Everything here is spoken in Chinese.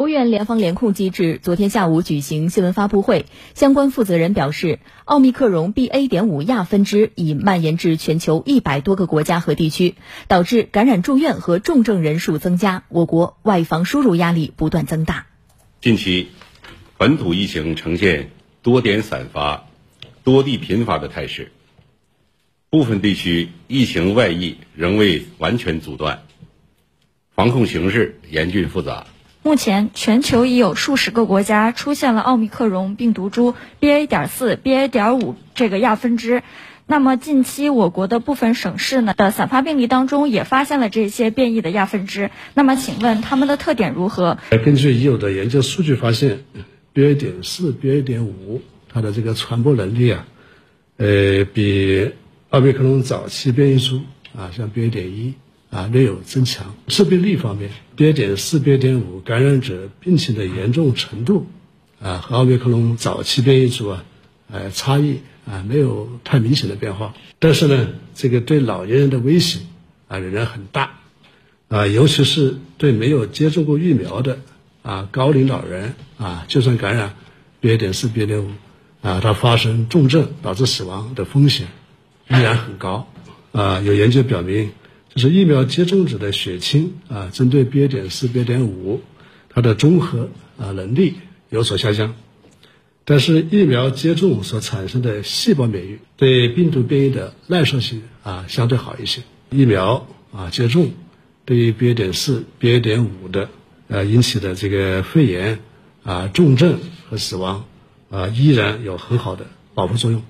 国务院联防联控机制昨天下午举行新闻发布会，相关负责人表示，奥密克戎 BA. 点五亚分支已蔓延至全球一百多个国家和地区，导致感染住院和重症人数增加，我国外防输入压力不断增大。近期，本土疫情呈现多点散发、多地频发的态势，部分地区疫情外溢仍未完全阻断，防控形势严峻复杂。目前，全球已有数十个国家出现了奥密克戎病毒株 BA. 点四、BA. 点五这个亚分支。那么，近期我国的部分省市呢的散发病例当中也发现了这些变异的亚分支。那么，请问它们的特点如何？根据已有的研究数据发现，BA. 点四、BA. 点五它的这个传播能力啊，呃，比奥密克戎早期变异株啊，像 BA. 点一。啊，略有增强。致病率方面，B. 点四、B. 点五感染者病情的严重程度，啊，和奥密克戎早期变异株啊，呃，差异啊，没有太明显的变化。但是呢，这个对老年人的威胁啊，仍然很大，啊，尤其是对没有接种过疫苗的啊高龄老人啊，就算感染 B. 点四、B. 点五，啊，它发生重症导致死亡的风险依然很高。啊，有研究表明。就是疫苗接种者的血清啊，针对 BA. 点四、BA. 点五，它的中和啊能力有所下降。但是疫苗接种所产生的细胞免疫对病毒变异的耐受性啊相对好一些。疫苗啊接种对于 BA. 点四、BA. 点五的呃引起的这个肺炎啊重症和死亡啊依然有很好的保护作用。